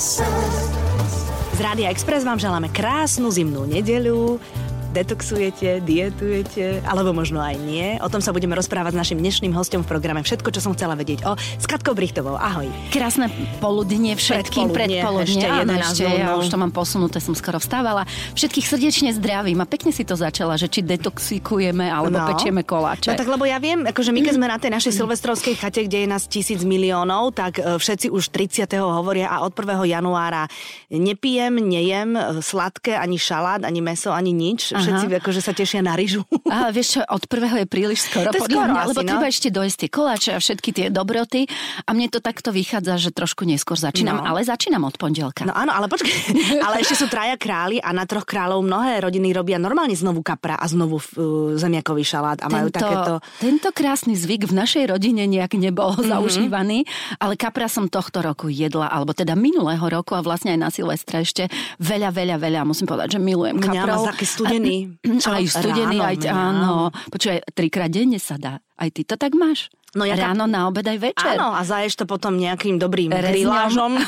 Z Rádia Express vám želáme krásnu zimnú nedeľu detoxujete, dietujete, alebo možno aj nie. O tom sa budeme rozprávať s našim dnešným hostom v programe Všetko, čo som chcela vedieť o s Katkou Brichtovou. Ahoj. Krásne poludnie všetkým, predpoludne. Ešte, Áno, 11 ešte ja už to mám posunuté, som skoro vstávala. Všetkých srdečne zdravím a pekne si to začala, že či detoxikujeme alebo No. pečieme koláče. No tak lebo ja viem, akože my keď sme na tej našej silvestrovskej chate, kde je nás tisíc miliónov, tak e, všetci už 30. hovoria a od 1. januára nepijem, nejem e, sladké, ani šalát, ani meso, ani nič. Všetci akože sa tešia na ryžu. A vieš čo, od prvého je príliš skoro, To je skoro mňa, asi, lebo no. treba ešte dojsť tie koláče a všetky tie dobroty. A mne to takto vychádza, že trošku neskôr začínam, No. ale začínam od pondelka. No áno, ale počkaj, ale ešte sú traja králi a na troch kráľov mnohé rodiny robia normálne znovu kapra a znovu uh, zemiakový šalát a majú takéto... tento krásny zvyk v našej rodine nejak nebol Mhm. mm-hmm. zaužívaný, ale kapra som tohto roku jedla, alebo teda minulého roku a vlastne aj na Silvestra ešte veľa, veľa, veľa, musím povedať, že milujem Mňa kaprov. taký studený. Čo? Aj studený, Ráno aj, mňa. áno. Počúvaj, trikrát denne sa dá. Aj ty to tak máš? No ja tak- Ráno, na obed aj večer. Áno, a zaješ to potom nejakým dobrým Rezňom. grilážom.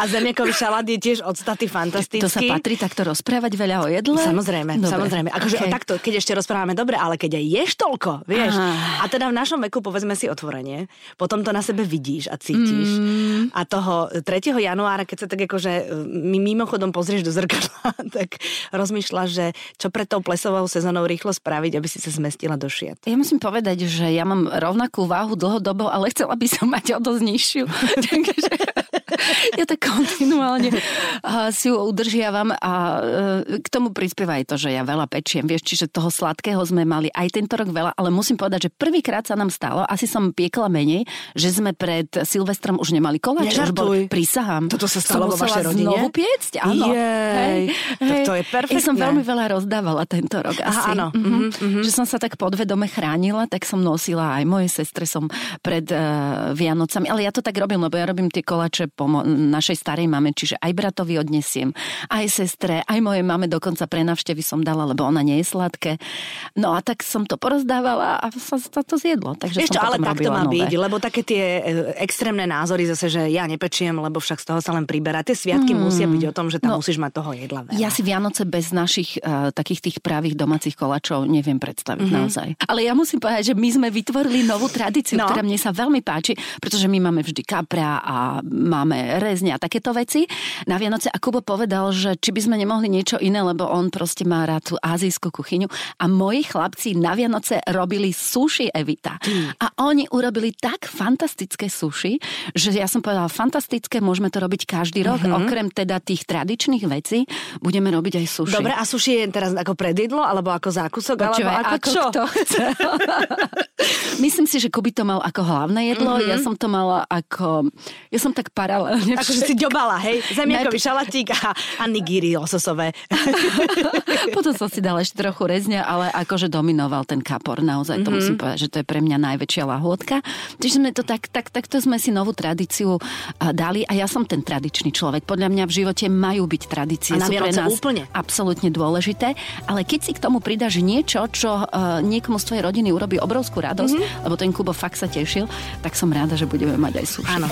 a zemiakový šalát je tiež odstatý fantastický. To sa patrí takto rozprávať veľa o jedle? Samozrejme, Dobre, samozrejme. Akože okej. takto, keď ešte rozprávame dobre, ale keď aj ješ toľko, vieš. Aha. A teda v našom veku, povedzme si otvorenie, potom to na sebe vidíš a cítiš. Mm. A toho 3. januára, keď sa tak akože mi mimochodom pozrieš do zrkadla, tak rozmýšľaš, že čo pred tou plesovou sezónou rýchlo spraviť, aby si sa zmestila do šiat. Ja musím povedať, že ja mám rovnakú váhu dlhodobo, ale chcela by som mať o dosť nižšiu. Takže ja tak kontinuálne si ju udržiavam a e, k tomu prispieva aj to, že ja veľa pečiem. Vieš, čiže toho sladkého sme mali aj tento rok veľa, ale musím povedať, že prvýkrát sa nám stalo, asi som piekla menej, že sme pred Silvestrom už nemali koláče. Už bol, prisahám. Toto sa stalo vo vašej rodine? znovu piecť, áno. Jej, tak to je Ja som perfektné. veľmi veľa rozdávala tento rok Aha, asi. áno. Mhm. Mhm, Že som sa tak podvedome chránila, tak som nosila aj moje sestre som pred uh, Vianocami. Ale ja to tak robím, lebo ja robím tie kolače po mo- našej starej mame, čiže aj bratovi odnesiem, aj sestre, aj mojej mame dokonca pre navštevy som dala, lebo ona nie je sladké. No a tak som to porozdávala a sa, sa to zjedlo. Takže Vieš čo, ale tak to má nové. byť, lebo také tie e, extrémne názory zase, že ja nepečiem, lebo však z toho sa len priberá. Tie sviatky musia byť o tom, že tam No, musíš mať toho jedla veľa. Ja si Vianoce bez našich uh, takých tých pravých domácich kolačov neviem predstaviť Mhm. mm-hmm. naozaj. Ale ja musím povedať, že my sme vytvorili novú tradíciu, no. ktorá mne sa veľmi páči, pretože my máme vždy kapra a máme rezne a takéto veci na Vianoce. A Kubo povedal, že či by sme nemohli niečo iné, lebo on proste má rád tú azijskú kuchyňu. A moji chlapci na Vianoce robili sushi Evita. A oni urobili tak fantastické sushi, že ja som povedala, fantastické, môžeme to robiť každý rok. Mhm. Mm-hmm. Okrem teda tých tradičných vecí, budeme robiť aj sushi. Dobre, a sushi je teraz ako predjedlo, alebo ako zákusok, Počúvaj, alebo ako, ako čo? kto chce. Myslím si, že Kuby to mal ako hlavné jedlo, mm-hmm. ja som to mala ako... Ja som tak paralelne... Akože si ďobala, hej? Zemiakový šalatík a, a nigiri lososové. Potom som si dala ešte trochu rezňa, ale akože dominoval ten kapor. Naozaj to musím povedať, že to je pre mňa najväčšia lahôdka. Čiže sme to tak, tak, takto sme si novú tradíciu dali a ja som ten tradičný človek. Podľa mňa v živote majú byť tradície. A na Sú pre nás úplne. absolútne dôležité. Ale keď si k tomu pridáš niečo, čo uh, niekomu z tvojej rodiny urobí obrovskú radosť, Mhm. mm-hmm. lebo ten Kubo fakt sa tešil, tak som rada, že budeme mať aj sushi. Áno.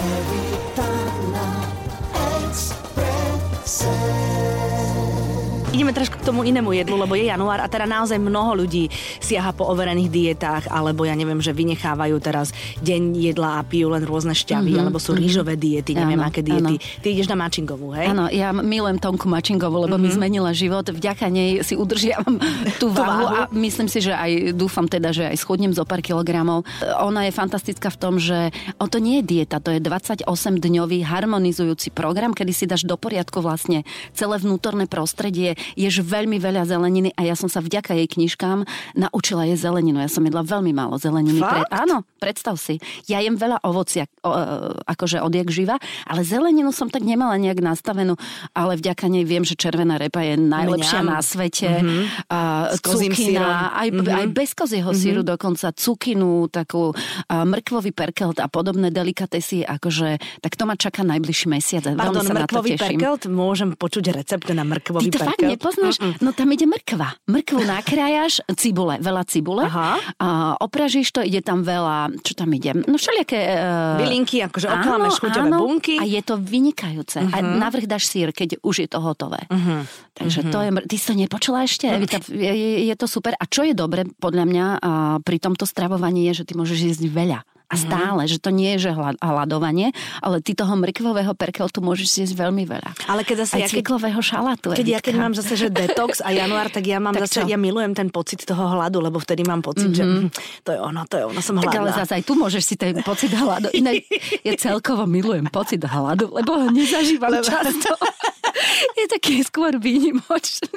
Ideme trošku k tomu inému jedlu, lebo je január a teda naozaj mnoho ľudí siaha po overených dietách, alebo ja neviem, že vynechávajú teraz deň jedla a pijú len rôzne šťavy, mm-hmm, alebo sú rýžové diety, neviem Áno, aké diety. áno. Ty ideš na mačingovú, hej? Áno, ja milujem Tonku Mačingovú, lebo mm-hmm. mi zmenila život. Vďaka nej si udržiavam tú váhu, váhu. a myslím si, že aj dúfam teda, že aj schudnem zo pár kilogramov. Ona je fantastická v tom, že o to nie je dieta, to je 28-dňový harmonizujúci program, kedy si dáš do poriadku vlastne celé vnútorné prostredie, ješ veľmi veľa zeleniny a ja som sa vďaka jej knižkám naučila jesť zeleninu. Ja som jedla veľmi málo zeleniny. Fakt? áno, predstav si. Ja jem veľa ovocia, o, e, akože odjak živa, ale zeleninu som tak nemala nejak nastavenú, ale vďaka nej viem, že červená repa je najlepšia Mňam. na svete. Mm-hmm. A, cukina, aj, mm-hmm. aj bez kozieho mm-hmm. síru dokonca, cukinu, takú a, mrkvový perkelt a podobné delikatesy, akože, tak to ma čaká najbližší mesiac. Pardon, mrkvový perkelt, môžem počuť recept na mrkvový Ty to perkelt? fakt nepoznáš? No tam ide mrkva. Mrkvu nakrájaš, cibule, veľa cibule. Aha. A opražíš to, ide tam veľa, čo tam ide? No všelijaké... Uh, Bylinky, akože oklameš chuťové bunky. A je to vynikajúce. Uh-huh. A navrch dáš sír, keď už je to hotové. Uh-huh. Takže uh-huh. to je... Ty si to nepočula ešte? Uh-huh. Evita, je, je, to super. A čo je dobre, podľa mňa, a pri tomto stravovaní je, že ty môžeš jesť veľa. A mhm. stále, mm-hmm. že to nie je že hľadovanie, ale ty toho mrkvového perkeltu môžeš zjesť veľmi veľa. Ale keď zase... Aj ja, cyklového šalátu. Keď ja keď mám zase, že detox a január, tak ja mám tak zase, čo? ja milujem ten pocit toho hladu, lebo vtedy mám pocit, mm-hmm. že hm, to je ono, to je ono, som hladná. Tak ale zase aj tu môžeš si ten pocit hladu. Inak ja celkovo milujem pocit hladu, lebo ho nezažívam lebo... často. je taký skôr výnimočný.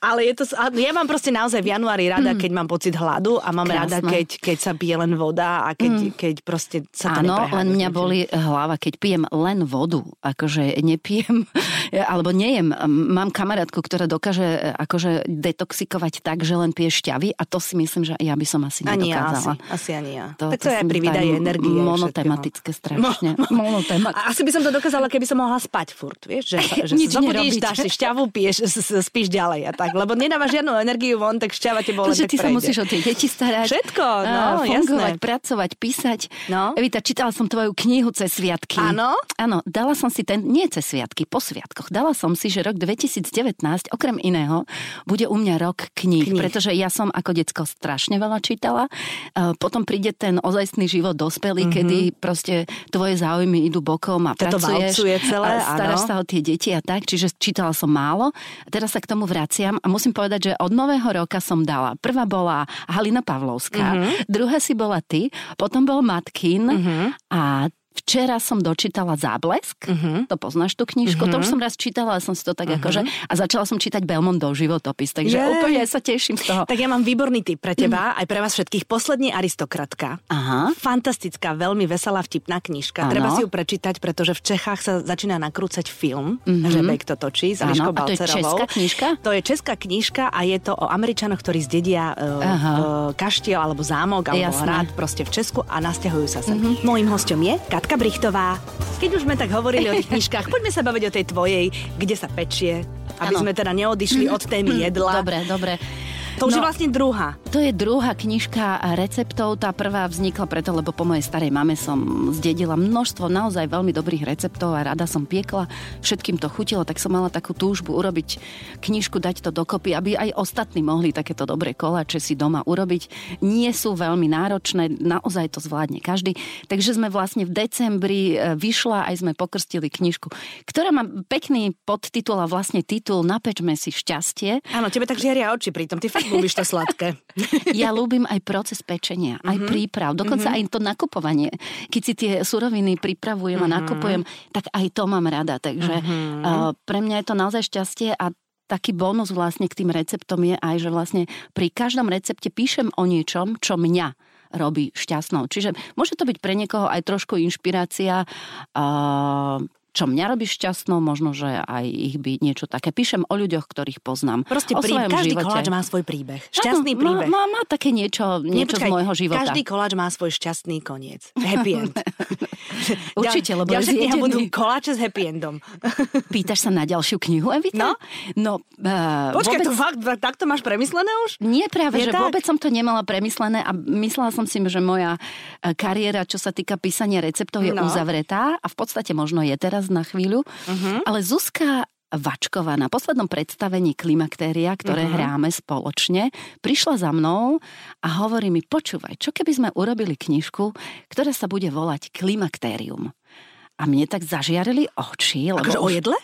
Ale je to, ja mám proste naozaj v januári rada, mm. keď mám pocit hladu a mám Krásne. rada, keď, keď sa pije len voda a keď, mm. keď proste sa to Áno, len mňa boli hlava, keď pijem len vodu, akože nepijem, alebo nejem. Mám kamarátku, ktorá dokáže akože detoxikovať tak, že len pije šťavy a to si myslím, že ja by som asi nedokázala. Ani ja, asi, asi ani ja. To, tak to, to je privídaj energie. Monotematické strašne. Mo, Monotematické. Asi by som to dokázala, keby som mohla spať furt, vieš, že, že Nič zobudíš, dáš si šťavu, piješ, spíš ďalej a tak, lebo nedávaš žiadnu energiu von, tak šťava te bolo, že ty prejde. sa musíš o tie deti starať. Všetko, no, fungovať, jasné. pracovať, písať. No. Evita, čítala som tvoju knihu cez sviatky. Áno? Áno, dala som si ten, nie cez sviatky, po sviatkoch. Dala som si, že rok 2019, okrem iného, bude u mňa rok kníh, kníh. pretože ja som ako decko strašne veľa čítala. Potom príde ten ozajstný život dospelý, mm-hmm. kedy proste tvoje záujmy idú bokom a Toto pracuješ. celé, a staráš áno. sa o tie deti a tak, čiže čítala som málo. Teraz sa k tomu vraciam a musím povedať, že od nového roka som dala. Prvá bola Halina Pavlovská, mm-hmm. druhá si bola ty, potom bol Matkin mm-hmm. a Včera som dočítala Záblesk, uh-huh. to poznáš tú knižku, uh-huh. to už mhm. som raz čítala, ale som si to tak uh-huh. akože... A začala som čítať Belmondov životopis, takže yeah. úplne sa teším z toho. Tak ja mám výborný tip pre teba, aj pre vás všetkých. Poslední aristokratka. Aha. Fantastická, veľmi veselá, vtipná knižka. Ano. Treba si ju prečítať, pretože v Čechách sa začína nakrúcať film, uh-huh. že Bejk to točí s Balcerovou. to je česká knižka? To je česká knižka a je to o Američanoch, ktorí zdedia uh, uh, kaštiel alebo zámok alebo Jasné. hrad proste v Česku a nasťahujú sa sem. Uh-huh. Mojím hostom je Katka Brichtová. Keď už sme tak hovorili o tých knižkách, poďme sa baviť o tej tvojej, kde sa pečie, aby ano. sme teda neodišli od témy jedla. Dobre, dobre. To už no, je vlastne druhá. To je druhá knižka receptov. Tá prvá vznikla preto, lebo po mojej starej mame som zdedila množstvo naozaj veľmi dobrých receptov a rada som piekla. Všetkým to chutilo, tak som mala takú túžbu urobiť knižku, dať to dokopy, aby aj ostatní mohli takéto dobré koláče si doma urobiť. Nie sú veľmi náročné, naozaj to zvládne každý. Takže sme vlastne v decembri e, vyšla, aj sme pokrstili knižku, ktorá má pekný podtitul a vlastne titul Napečme si šťastie. Áno, tebe tak žiaria oči pritom. Ty fakt ľúbiš to sladké. Ja ľúbim aj proces pečenia, aj mm-hmm. príprav, dokonca mm-hmm. aj to nakupovanie. Keď si tie suroviny pripravujem mm-hmm. a mhm. nakupujem, tak aj to mám rada. Takže mm-hmm. uh, pre mňa je to naozaj šťastie a taký bonus vlastne k tým receptom je aj, že vlastne pri každom recepte píšem o niečom, čo mňa robí šťastnou. Čiže môže to byť pre niekoho aj trošku inšpirácia, uh, čo mňa robí šťastnou, možno, že aj ich by niečo také. Píšem o ľuďoch, ktorých poznám. Proste o príbeh, každý živote. koláč má svoj príbeh. Šťastný Áno, príbeh. Má, má, má také niečo, niečo Nepočkaj, z môjho života. Každý koláč má svoj šťastný koniec. Happy end. Určite, lebo Ďalšia kniha budú koláče s happy endom. Pýtaš sa na ďalšiu knihu, Evita? No. no uh, Počkaj, vôbec... to fakt, takto máš premyslené už? Nie práve, Je že tak? vôbec som to nemala premyslené a myslela som si, že moja e, kariéra, čo sa týka písania receptov, je no. uzavretá a v podstate možno je teraz na chvíľu. Uh-huh. Ale Zuzka Vačková na poslednom predstavení Klimaktéria, ktoré uh-huh. hráme spoločne, prišla za mnou a hovorí mi, počúvaj, čo keby sme urobili knižku, ktorá sa bude volať Klimaktérium. A mne tak zažiarili oči. Lebo akože už... o jedle?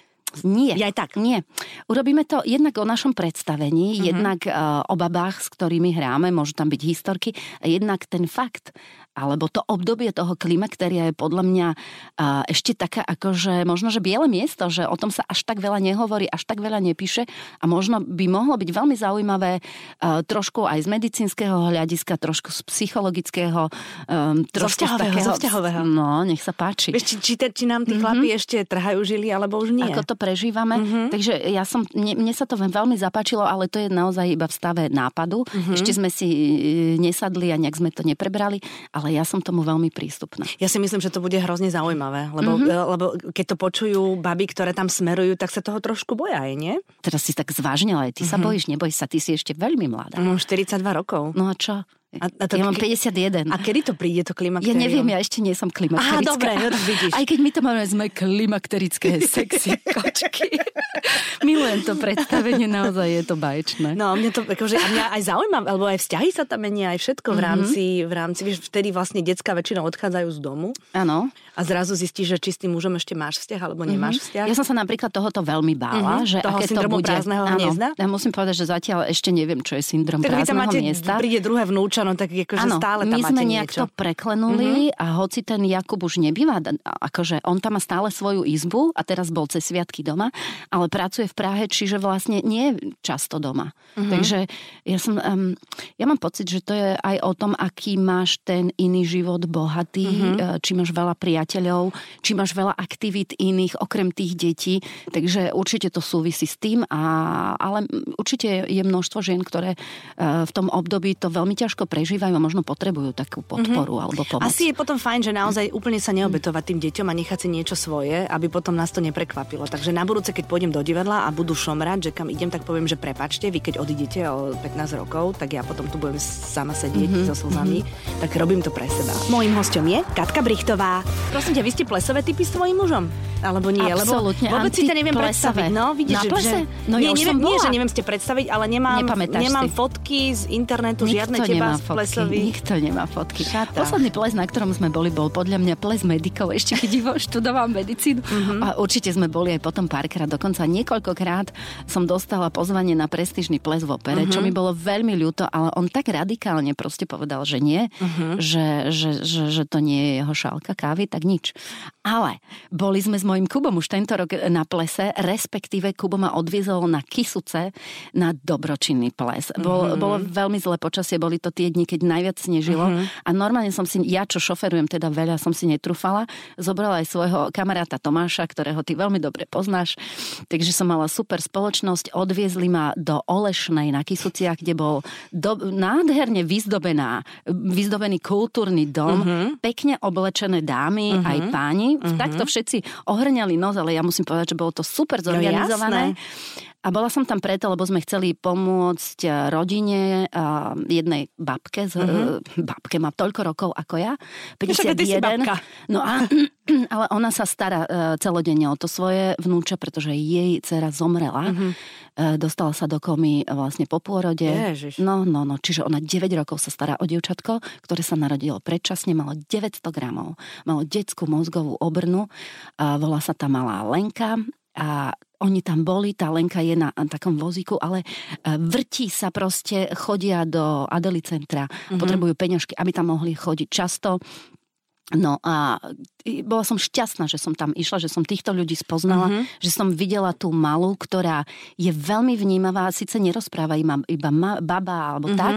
Nie. Ja aj tak? Nie. Urobíme to jednak o našom predstavení, uh-huh. jednak uh, o babách, s ktorými hráme, môžu tam byť historky, jednak ten fakt, alebo to obdobie toho klimakteria je podľa mňa uh, ešte taká akože možno, že biele miesto, že o tom sa až tak veľa nehovorí, až tak veľa nepíše a možno by mohlo byť veľmi zaujímavé uh, trošku aj z medicínskeho hľadiska, trošku z psychologického, um, trošku zo takého, zo vzťahového. No, nech sa páči. Vieš, či, či, či nám tí mm-hmm. chlapi ešte trhajú žily, alebo už nie? Ako to prežívame. Mm-hmm. Takže ja som, mne, mne sa to veľmi zapáčilo, ale to je naozaj iba v stave nápadu. Mm-hmm. Ešte sme si e, nesadli a nejak sme to neprebrali, ale ja som tomu veľmi prístupná. Ja si myslím, že to bude hrozne zaujímavé, lebo, mm-hmm. lebo keď to počujú baby, ktoré tam smerujú, tak sa toho trošku boja, aj nie? Teraz si tak zvážnila, aj ty mm-hmm. sa mhm. bojíš, nebojíš sa, ty si ešte veľmi mladá. Mám 42 rokov. No a čo? A, a to, ja mám 51. A kedy to príde, to klimakterium? Ja neviem, ja ešte nie som klimakterická. Aha, dobre, ja to vidíš. Aj keď my to máme, sme klimakterické sexy kočky. Milujem to predstavenie, naozaj je to baječné. No, mňa to akože, a mňa aj zaujíma, alebo aj vzťahy sa tam menia, aj všetko v mhm. rámci, mm-hmm. v rámci, vieš, vtedy vlastne detská väčšinou odchádzajú z domu. Áno. A zrazu zistíš, že či s tým mužom ešte máš vzťah, alebo nemáš mm-hmm. vzťah. Ja som sa napríklad tohoto veľmi bála, mm-hmm. že Toho aké to bude. prázdneho hniezda? Ja musím povedať, že zatiaľ ešte neviem, čo je syndrom tak prázdneho máte, hniezda. príde druhé vnúča, no tak akože stále tam my sme nejak niečo. to preklenuli mm-hmm. a hoci ten Jakub už nebýva, akože on tam má stále svoju izbu a teraz bol cez sviatky doma, ale pracuje v Prahe, čiže vlastne nie je často doma. Mm-hmm. Takže ja som, um, ja mám pocit, že to je aj o tom, aký máš ten iný život bohatý, mm-hmm. či máš veľa priateľov, či máš veľa aktivít iných okrem tých detí. Takže určite to súvisí s tým, a, ale určite je množstvo žien, ktoré uh, v tom období to veľmi ťažko prežívajú a možno potrebujú takú podporu mm-hmm. alebo pomoc. Asi je potom fajn, že naozaj úplne sa neobetovať tým deťom a nechať si niečo svoje, aby potom nás to neprekvapilo. Takže na budúce, keď pôjdem do divadla a budú šomrať, že kam idem, tak poviem, že prepačte, vy keď odídete o 15 rokov, tak ja potom tu budem sama sedieť mm-hmm. so slzami, mm-hmm. tak robím to pre seba. Mojím hostom je Katka Brichtová. Prosím ťa, vy ste plesové typy s tvojim mužom? Alebo nie? Absolutne. Lebo vôbec si to neviem predstaviť. No, vidíš, Na plese? Že, no, nie, ja neviem, nie, že neviem ste predstaviť, ale nemám, nemám si. fotky z internetu, Nikto žiadne teba z plesových. Nikto nemá fotky. Šata. Posledný ples, na ktorom sme boli, bol podľa mňa ples medikov, ešte keď Ivo študoval medicínu. Mm-hmm. A určite sme boli aj potom párkrát, dokonca niekoľkokrát som dostala pozvanie na prestížny ples v opere, mm-hmm. čo mi bolo veľmi ľúto, ale on tak radikálne proste povedal, že nie, mm-hmm. že, že, že, že to nie je jeho šálka kávy, tak nič. Ale boli sme s mojim Kubom už tento rok na plese, respektíve Kubo ma odviezol na Kisuce na dobročinný ples. Bol, mm-hmm. Bolo veľmi zlé počasie, boli to tie dni, keď najviac snežilo mm-hmm. a normálne som si, ja čo šoferujem teda veľa, som si netrúfala, zobrala aj svojho kamaráta Tomáša, ktorého ty veľmi dobre poznáš, takže som mala super spoločnosť, odviezli ma do Olešnej na Kisuciach, kde bol do, nádherne vyzdobená, vyzdobený kultúrny dom, mm-hmm. pekne oblečené dámy, mm-hmm. aj páni, mm-hmm. takto všetci ohrňali nos, ale ja musím povedať, že bolo to super no zorganizované. No, a bola som tam preto, lebo sme chceli pomôcť eh, rodine, a jednej babke, mm-hmm. babke má toľko rokov ako ja, 51. No a, ale ona sa stará eh, celodenne o to svoje vnúča, pretože jej dcera zomrela. Mm-hmm. Dostala sa do komy vlastne po pôrode. Ježiš. No, no, no. Čiže ona 9 rokov sa stará o dievčatko, ktoré sa narodilo predčasne, malo 900 gramov. Malo detskú mozgovú obrnu. Volá sa tá malá Lenka a oni tam boli, tá Lenka je na takom vozíku, ale e, vrtí sa proste, chodia do Adeli centra, mm-hmm. potrebujú peňažky, aby tam mohli chodiť často. No a bola som šťastná, že som tam išla, že som týchto ľudí spoznala, mm-hmm. že som videla tú malú, ktorá je veľmi vnímavá, síce nerozpráva iba, iba ma, baba alebo mm-hmm. tak,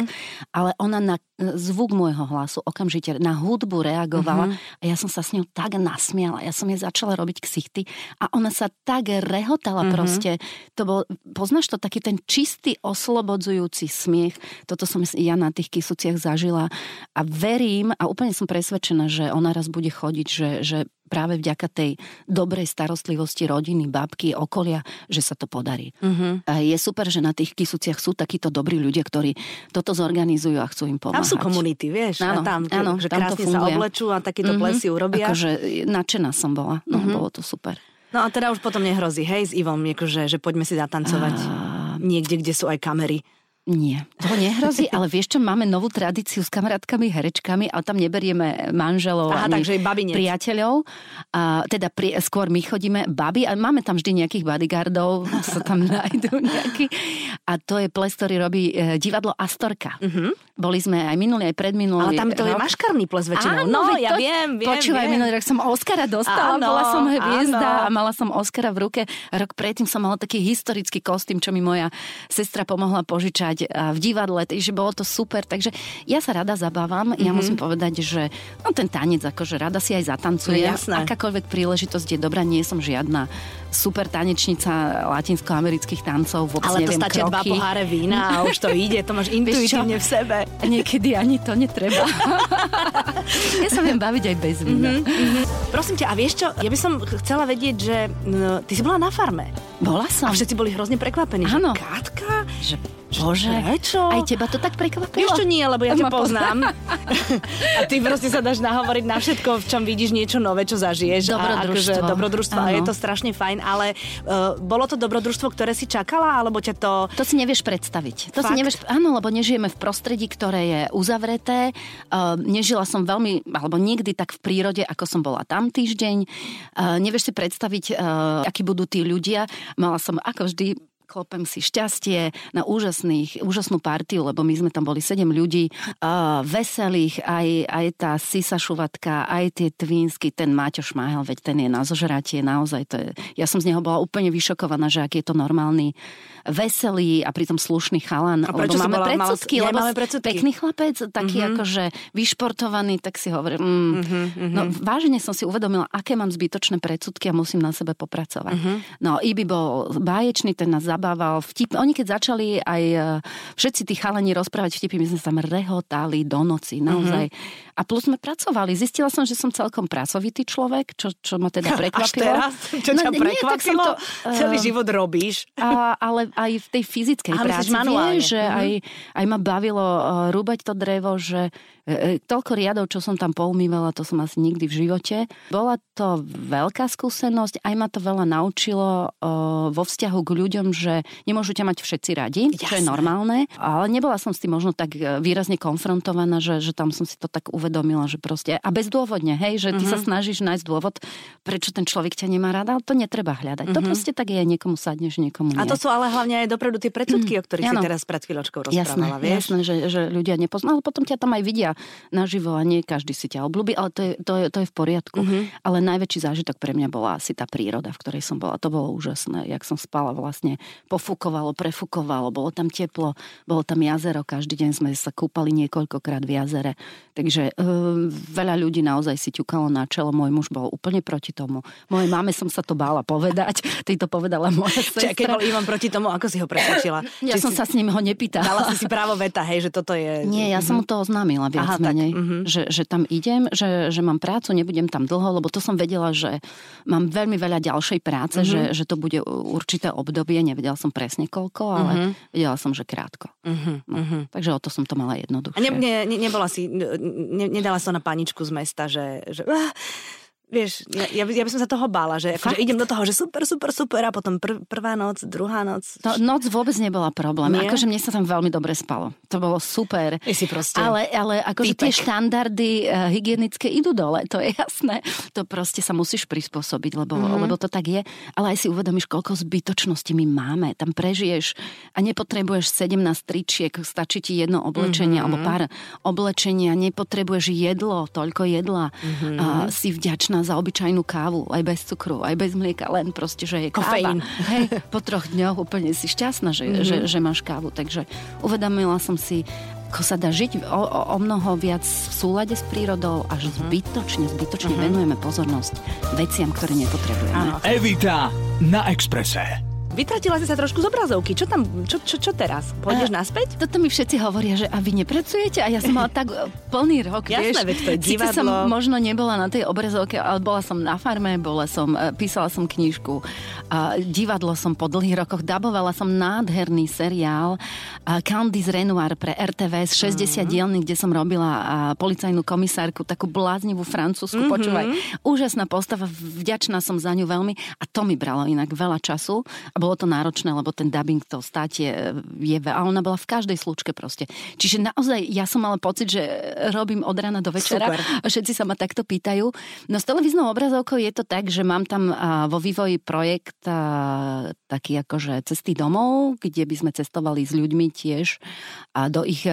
ale ona na zvuk môjho hlasu okamžite na hudbu reagovala mm-hmm. a ja som sa s ňou tak nasmiala, ja som jej začala robiť ksichty a ona sa tak rehotala mm-hmm. proste. To bol, poznáš to, taký ten čistý, oslobodzujúci smiech, toto som ja na tých kysuciach zažila a verím a úplne som presvedčená, že ona raz bude chodiť, že, že práve vďaka tej dobrej starostlivosti rodiny, babky, okolia, že sa to podarí. Uh-huh. A je super, že na tých kysuciach sú takíto dobrí ľudia, ktorí toto zorganizujú a chcú im pomáhať. Tam sú komunity, vieš, áno, a tam, áno, že tam krásne sa oblečú a takéto uh-huh. plesy urobia. Akože nadšená som bola, no uh-huh. bolo to super. No a teda už potom nehrozí, hej, s Ivom, akože, že poďme si zatancovať a... niekde, kde sú aj kamery. Nie, to nehrozí, ale vieš čo, máme novú tradíciu s kamarátkami, herečkami, ale tam neberieme manželov Aha, ani takže priateľov. A, teda pri, skôr my chodíme baby a máme tam vždy nejakých bodyguardov, sa tam nájdú nejakí. A to je ples, ktorý robí e, divadlo Astorka. Uh-huh. Boli sme aj minulý, aj predminulý. Ale tam to rok. je maškarný ples väčšinou. Áno, no, ja to, viem, viem. Počúvaj, viem. minulý rok som Oscara dostala, áno, bola som hviezda áno. a mala som Oscara v ruke. Rok predtým som mala taký historický kostým, čo mi moja sestra pomohla požičať hrať v divadle, takže bolo to super. Takže ja sa rada zabávam. Mm-hmm. Ja mhm. musím povedať, že no, ten tanec, akože rada si aj zatancujem. No, Akákoľvek príležitosť je dobrá, nie som žiadna super tanečnica latinskoamerických tancov. Vôbec Ale to stačia dva poháre vína a už to ide, to máš intuitívne v sebe. Niekedy ani to netreba. ja sa viem baviť aj bez vína. Mm-hmm. Prosím ťa, a vieš čo, ja by som chcela vedieť, že no, ty si bola na farme. Bola som. A všetci boli hrozne prekvapení. Áno. Že Katka? Že Bože, prečo? Aj teba to tak prekvapilo? Čo nie, lebo ja ťa poznám. a ty proste sa dáš nahovoriť na všetko, v čom vidíš niečo nové, čo zažiješ. Dobrodružstvo. A akože dobrodružstvo. A je to strašne fajn, ale uh, bolo to dobrodružstvo, ktoré si čakala, alebo ťa to... To si nevieš predstaviť. To Fakt? si nevieš... Áno, lebo nežijeme v prostredí, ktoré je uzavreté. Uh, nežila som veľmi, alebo nikdy tak v prírode, ako som bola tam týždeň. Uh, nevieš si predstaviť, uh, akí budú tí ľudia. Mala som ako vždy klopem si šťastie na úžasných, úžasnú partiu, lebo my sme tam boli sedem ľudí, uh, veselých, aj, aj tá Sisa Šuvatka, aj tie Twinsky, ten Máťo Šmáhel, veď ten je na zožratie, naozaj to je, ja som z neho bola úplne vyšokovaná, že aký je to normálny veselý a pritom slušný chalan. A prečo lebo máme bola, predsudky, mal, lebo máme predsudky. pekný chlapec, taký mm-hmm. akože vyšportovaný, tak si hovorím, mm, mm-hmm. no vážne som si uvedomila, aké mám zbytočné predsudky a musím na sebe popracovať. Mm-hmm. No Ibi bol báječný, ten nás zabával. Vtip, oni keď začali aj e, všetci tí chalani rozprávať vtipy, my sme sa tam rehotali do noci, naozaj. Mm-hmm. A plus sme pracovali. Zistila som, že som celkom pracovitý človek, čo, čo ma teda prekvapilo. Až teraz? Čo ťa no, prekvapilo? Nie, to, uh, Celý život robíš. A, ale aj v tej fyzickej ale práci. Vie, že mm-hmm. aj, aj ma bavilo uh, rúbať to drevo, že toľko riadov, čo som tam poumývala, to som asi nikdy v živote. Bola to veľká skúsenosť, aj ma to veľa naučilo vo vzťahu k ľuďom, že nemôžu ťa mať všetci radi, Jasne. čo je normálne, ale nebola som s tým možno tak e, výrazne konfrontovaná, že, že tam som si to tak uvedomila, že proste, a bezdôvodne, hej, že ty uh-huh. sa mhm. snažíš nájsť dôvod, prečo ten človek ťa nemá rada, ale to netreba hľadať. Uh-huh. To mhm. proste tak je, niekomu sadneš, niekomu nie. A to sú ale hlavne aj dopredu tie predsudky, uh-huh. o ktorých ano. si teraz pred chvíľočkou rozprávala, jasné, vieš? Jasné, že, že ľudia nepoznajú, potom ťa tam aj vidia naživo a nie každý si ťa obľúbi, ale to je, to je, to je v poriadku. Mm-hmm. Ale najväčší zážitok pre mňa bola asi tá príroda, v ktorej som bola. To bolo úžasné, jak som spala vlastne. Pofúkovalo, prefúkovalo, bolo tam teplo, bolo tam jazero, každý deň sme sa kúpali niekoľkokrát v jazere. Takže uh, veľa ľudí naozaj si ťukalo na čelo, môj muž bol úplne proti tomu. Mojej máme som sa to bála povedať, ty to povedala moja sestra. Čiže keď bol Ivan proti tomu, ako si ho presvedčila? Ja Či som si... sa s ním ho nepýtala. Dala si si právo veta, hej, že toto je... Nie, ja som mu to oznámila viac Aha, menej menej, mm-hmm. že, že tam idem, že, že mám prácu, nebudem tam dlho, lebo to som vedela, že mám veľmi veľa ďalšej práce, mm-hmm. že, že to bude určité obdobie, nevedela som presne koľko, ale mm-hmm. vedela som, že krátko. Mm-hmm. No, takže o to som to mala jednoduchšie. A ne, ne, ne, nebola si, ne, nedala som na paničku z mesta, že, že Vieš, ja, ja, by, ja by som sa toho bála, že akože idem do toho, že super, super, super a potom pr- prvá noc, druhá noc. No, noc vôbec nebola problém. Nie? Akože mne sa tam veľmi dobre spalo. To bolo super. Je si proste ale, ale akože tie štandardy uh, hygienické idú dole, to je jasné. To proste sa musíš prispôsobiť, lebo, mm-hmm. lebo to tak je. Ale aj si uvedomíš, koľko zbytočnosti my máme. Tam prežiješ a nepotrebuješ 17 tričiek, stačí ti jedno oblečenie mm-hmm. alebo pár oblečenia, nepotrebuješ jedlo, toľko jedla. Mm-hmm. Uh, si vďačná za obyčajnú kávu, aj bez cukru, aj bez mlieka, len proste, že je Kofeín. káva. Hej, po troch dňoch úplne si šťastná, že, mm-hmm. že, že máš kávu. Takže uvedomila som si, ako sa dá žiť o, o, o mnoho viac v súlade s prírodou a že mhm. zbytočne, zbytočne uh-huh. venujeme pozornosť veciam, ktoré nepotrebujeme. Áno. Evita na Exprese. Vytratila si sa trošku z obrazovky. Čo tam, čo, čo, čo teraz? Pôjdeš a, naspäť? Toto mi všetci hovoria, že a vy nepracujete? A ja som mala tak plný rok, Jasné, vieš. veď to je divadlo. som možno nebola na tej obrazovke, ale bola som na farme, bola som, e, písala som knižku. A divadlo som po dlhých rokoch, dabovala som nádherný seriál Candice Renoir pre RTVS 60 mm-hmm. dielny, kde som robila policajnú komisárku, takú bláznivú francúzsku, mm-hmm. počúvaj. Úžasná postava, vďačná som za ňu veľmi a to mi bralo inak veľa času a bolo to náročné, lebo ten dubbing to státe je a ona bola v každej slučke proste. Čiže naozaj ja som mala pocit, že robím od rána do večera Super. a všetci sa ma takto pýtajú. No s televíznou obrazovkou je to tak, že mám tam vo vývoji projekt taký akože cesty domov, kde by sme cestovali s ľuďmi tiež do ich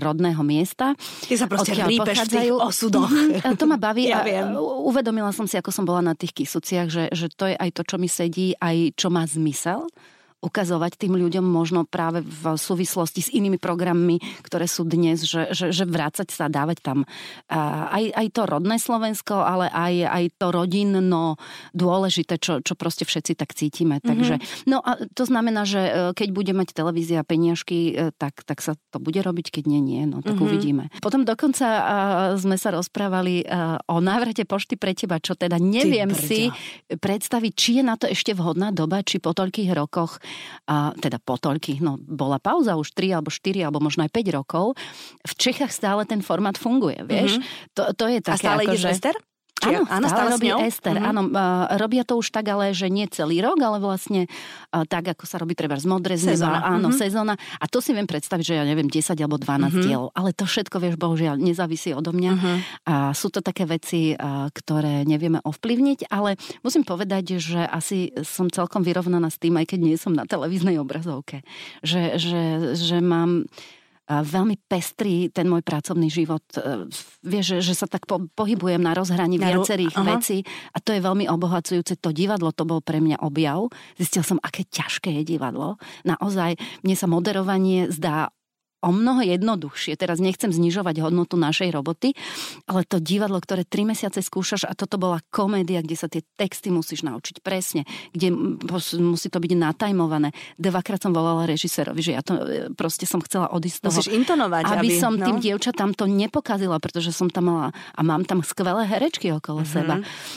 rodného miesta. Ty sa proste rýpeš v tých osudoch. Mhm, to ma baví ja a viem. uvedomila som si, ako som bola na tých kysuciach, že, že to je aj to, čo mi sedí, aj čo má zmysel Well. Ukazovať tým ľuďom možno práve v súvislosti s inými programmi, ktoré sú dnes, že, že, že vrácať sa, dávať tam aj, aj to rodné Slovensko, ale aj, aj to rodinno dôležité, čo, čo proste všetci tak cítime. Mm-hmm. Takže, no a to znamená, že e, keď bude mať televízia peniažky, e, tak, tak sa to bude robiť, keď nie, nie, no tak mm-hmm. uvidíme. Potom dokonca sme sa rozprávali o návrate pošty pre teba, čo teda neviem si predstaviť, či je na to ešte vhodná doba, či po toľkých rokoch a teda po toľkých, no bola pauza už 3 alebo 4 alebo možno aj 5 rokov. V Čechách stále ten formát funguje, vieš? Mm-hmm. To, to je také, A stále ako, ide že... Či áno, áno, stále, stále robí Ester. Mm-hmm. Áno, robia to už tak, ale že nie celý rok, ale vlastne tak, ako sa robí treba z modré z neba. Áno, mm-hmm. sezóna. A to si viem predstaviť, že ja neviem, 10 alebo 12 mm-hmm. dielov. Ale to všetko, vieš, bohužiaľ, nezávisí odo mňa. Mm-hmm. A sú to také veci, ktoré nevieme ovplyvniť, ale musím povedať, že asi som celkom vyrovnaná s tým, aj keď nie som na televíznej obrazovke. Že, že, že mám veľmi pestrý ten môj pracovný život. E, vieš, že, že sa tak po, pohybujem na rozhraní na viacerých aha. vecí a to je veľmi obohacujúce. To divadlo, to bol pre mňa objav. Zistil som, aké ťažké je divadlo. Naozaj, mne sa moderovanie zdá o mnoho jednoduchšie. Teraz nechcem znižovať hodnotu našej roboty, ale to divadlo, ktoré tri mesiace skúšaš a toto bola komédia, kde sa tie texty musíš naučiť presne, kde musí to byť natajmované. Dvakrát som volala režisérovi, že ja to e, proste som chcela odísť toho. Musíš intonovať, aby, aby som no. tým dievčatám to nepokazila, pretože som tam mala a mám tam skvelé herečky okolo mm-hmm. seba.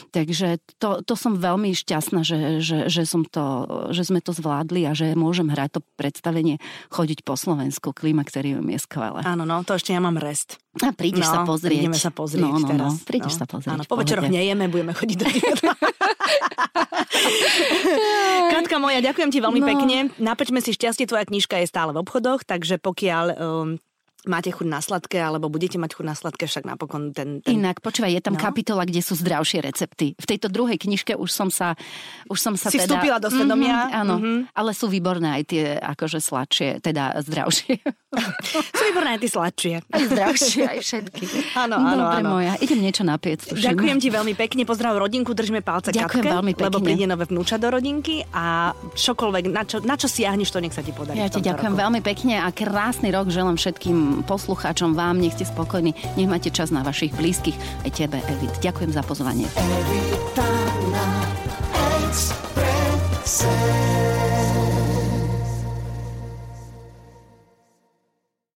Takže to, to som veľmi šťastná, že, že, že, som to, že sme to zvládli a že môžem hrať to predstavenie, chodiť po Slovensku. Klímax Mysterium je skvelé. Áno, no, to ešte ja mám rest. A prídeš no, sa pozrieť. Prídeme sa pozrieť no, no, no teraz. No, prídeš no. sa pozrieť. Áno, po večeroch nejeme, budeme chodiť do Katka moja, ďakujem ti veľmi no. pekne. Napečme si šťastie, tvoja knižka je stále v obchodoch, takže pokiaľ um, máte chuť na sladké, alebo budete mať chuť na sladké, však napokon ten... ten... Inak, počúvaj, je tam no? kapitola, kde sú zdravšie recepty. V tejto druhej knižke už som sa, už som sa si teda... vstúpila do svedomia. Mm-hmm, áno, mm-hmm. ale sú výborné aj tie akože sladšie, teda zdravšie. sú výborné aj tie sladšie. Aj zdravšie, aj všetky. Áno, áno, Dobre, áno. moja, idem niečo napiec. Tuším. Ďakujem ti veľmi pekne, pozdrav rodinku, držme palce Ďakujem Katke, veľmi pekne. lebo príde nové vnúča do rodinky a čokoľvek, na čo, na čo siahneš, to nech sa ti podarí. Ja ti ďakujem roku. veľmi pekne a krásny rok želám všetkým poslucháčom vám, nech ste spokojní, nech máte čas na vašich blízkych, aj tebe, Evit. Ďakujem za pozvanie. Evita na